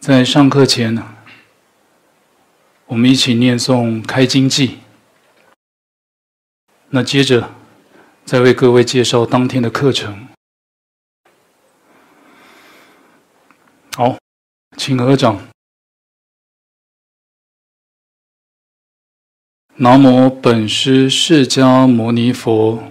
在上课前呢，我们一起念诵《开经记》。那接着，再为各位介绍当天的课程。好，请合掌。南无本师释迦牟尼佛。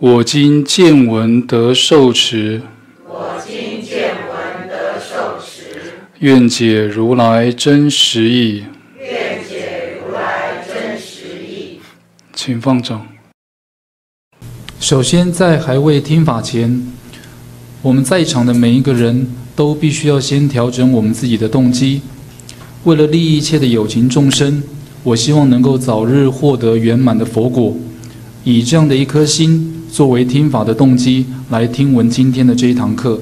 我今见闻得受持，我今见闻得受持，愿解如来真实义，愿解如来真实义。请放掌。首先，在还未听法前，我们在场的每一个人都必须要先调整我们自己的动机，为了利益一切的有情众生，我希望能够早日获得圆满的佛果，以这样的一颗心。作为听法的动机来听闻今天的这一堂课。